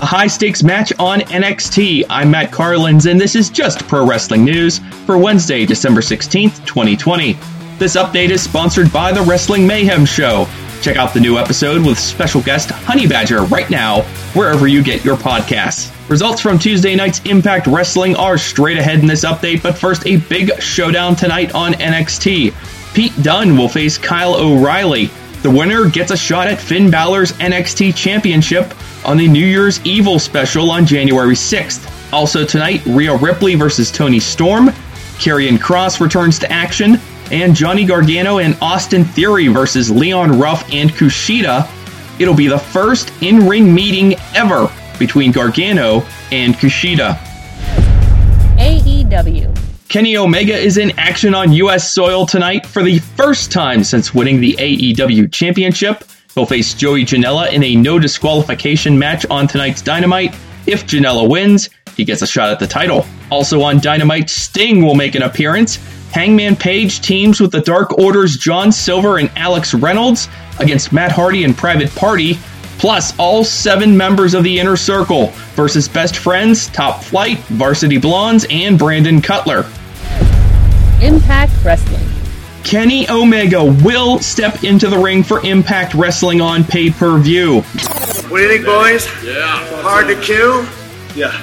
a high stakes match on NXT. I'm Matt Carlins, and this is just pro wrestling news for Wednesday, December 16th, 2020. This update is sponsored by the Wrestling Mayhem Show. Check out the new episode with special guest Honey Badger right now, wherever you get your podcasts. Results from Tuesday night's Impact Wrestling are straight ahead in this update, but first, a big showdown tonight on NXT. Pete Dunne will face Kyle O'Reilly. The winner gets a shot at Finn Balor's NXT Championship on the New Year's Evil special on January 6th. Also tonight, Rhea Ripley versus Toni Storm, Karrion Kross returns to action, and Johnny Gargano and Austin Theory versus Leon Ruff and Kushida. It'll be the first in ring meeting ever between Gargano and Kushida. AEW. Kenny Omega is in action on U.S. soil tonight for the first time since winning the AEW Championship. He'll face Joey Janela in a no disqualification match on tonight's Dynamite. If Janela wins, he gets a shot at the title. Also on Dynamite, Sting will make an appearance. Hangman Page teams with the Dark Order's John Silver and Alex Reynolds against Matt Hardy and Private Party, plus all seven members of the Inner Circle versus Best Friends, Top Flight, Varsity Blondes, and Brandon Cutler. Impact Wrestling. Kenny Omega will step into the ring for Impact Wrestling on pay per view. What do you think, boys? Yeah. Hard to kill? Yeah.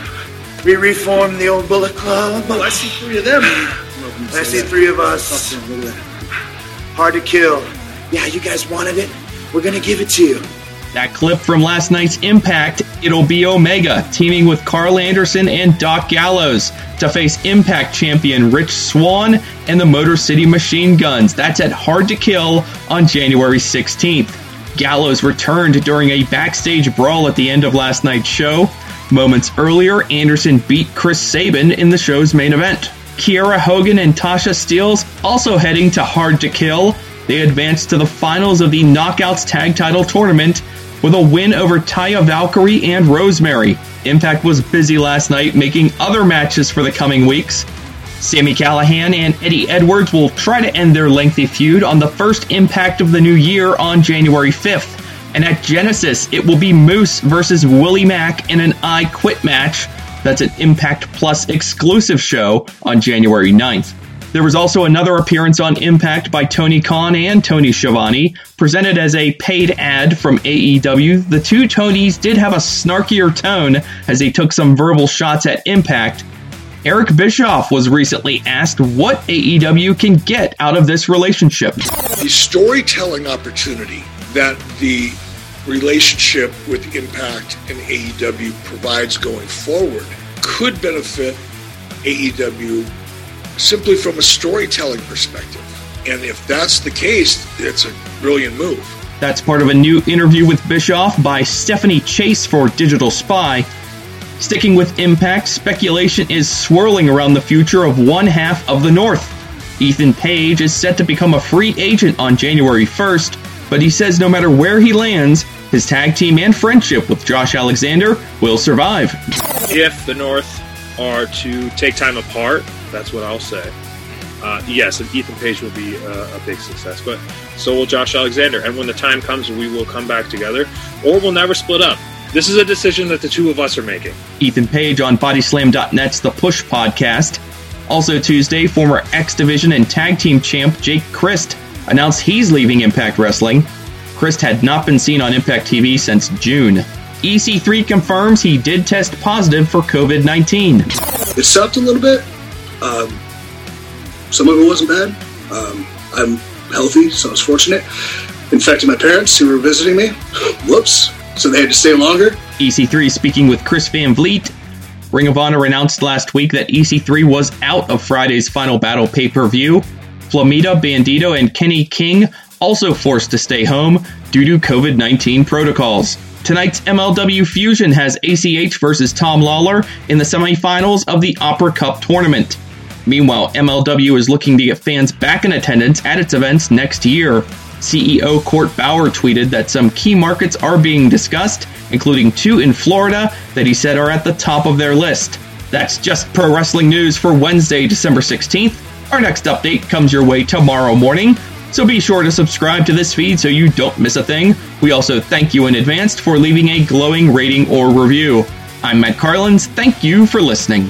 We reformed the old Bullet Club. Oh, I see three of them. I see three of us. Hard to kill. Yeah, you guys wanted it. We're gonna give it to you. That clip from last night's Impact, it'll be Omega teaming with Karl Anderson and Doc Gallows to face Impact champion Rich Swann and the Motor City Machine Guns. That's at Hard to Kill on January 16th. Gallows returned during a backstage brawl at the end of last night's show. Moments earlier, Anderson beat Chris Sabin in the show's main event. Kiera Hogan and Tasha Steelz also heading to Hard to Kill. They advanced to the finals of the Knockouts Tag Title Tournament with a win over Taya Valkyrie and Rosemary. Impact was busy last night making other matches for the coming weeks. Sami Callihan and Eddie Edwards will try to end their lengthy feud on the first Impact of the new year on January 5th. And at Genesis, it will be Moose versus Willie Mack in an I Quit match. That's an Impact Plus exclusive show on January 9th. There was also another appearance on Impact by Tony Khan and Tony Schiavone, presented as a paid ad from AEW. The two Tonys did have a snarkier tone as they took some verbal shots at Impact. Eric Bischoff was recently asked what AEW can get out of this relationship. The storytelling opportunity that the relationship with Impact and AEW provides going forward could benefit AEW simply from a storytelling perspective. And if that's the case, it's a brilliant move. That's part of a new interview with Bischoff by Stephanie Chase for Digital Spy. Sticking with Impact, speculation is swirling around the future of one half of the North. Ethan Page is set to become a free agent on January 1st, but he says no matter where he lands, his tag team and friendship with Josh Alexander will survive. If the North are to take time apart, that's what I'll say. Uh, yes, and Ethan Page will be a, a big success, but so will Josh Alexander. And when the time comes, we will come back together, or we'll never split up. This is a decision that the two of us are making. Ethan Page on Bodyslam.net's The Push podcast. Also Tuesday, former X Division and Tag Team champ Jake Crist announced he's leaving Impact Wrestling. Crist had not been seen on Impact TV since June. EC3 confirms he did test positive for COVID 19. It sucked a little bit. Um, some of it wasn't bad. Um, I'm healthy, so I was fortunate. Infected my parents who were visiting me. Whoops. So they had to stay longer. EC3 speaking with Chris Van Vliet. Ring of Honor announced last week that EC3 was out of Friday's Final Battle pay per view. Flamita, Bandito, and Kenny King also forced to stay home due to COVID 19 protocols. Tonight's MLW Fusion has ACH versus Tom Lawlor in the semifinals of the Opera Cup tournament. Meanwhile, MLW is looking to get fans back in attendance at its events next year. CEO Court Bauer tweeted that some key markets are being discussed, including two in Florida that he said are at the top of their list. That's just pro wrestling news for Wednesday, December 16th. Our next update comes your way tomorrow morning, so be sure to subscribe to this feed so you don't miss a thing. We also thank you in advance for leaving a glowing rating or review. I'm Matt Carlins. Thank you for listening.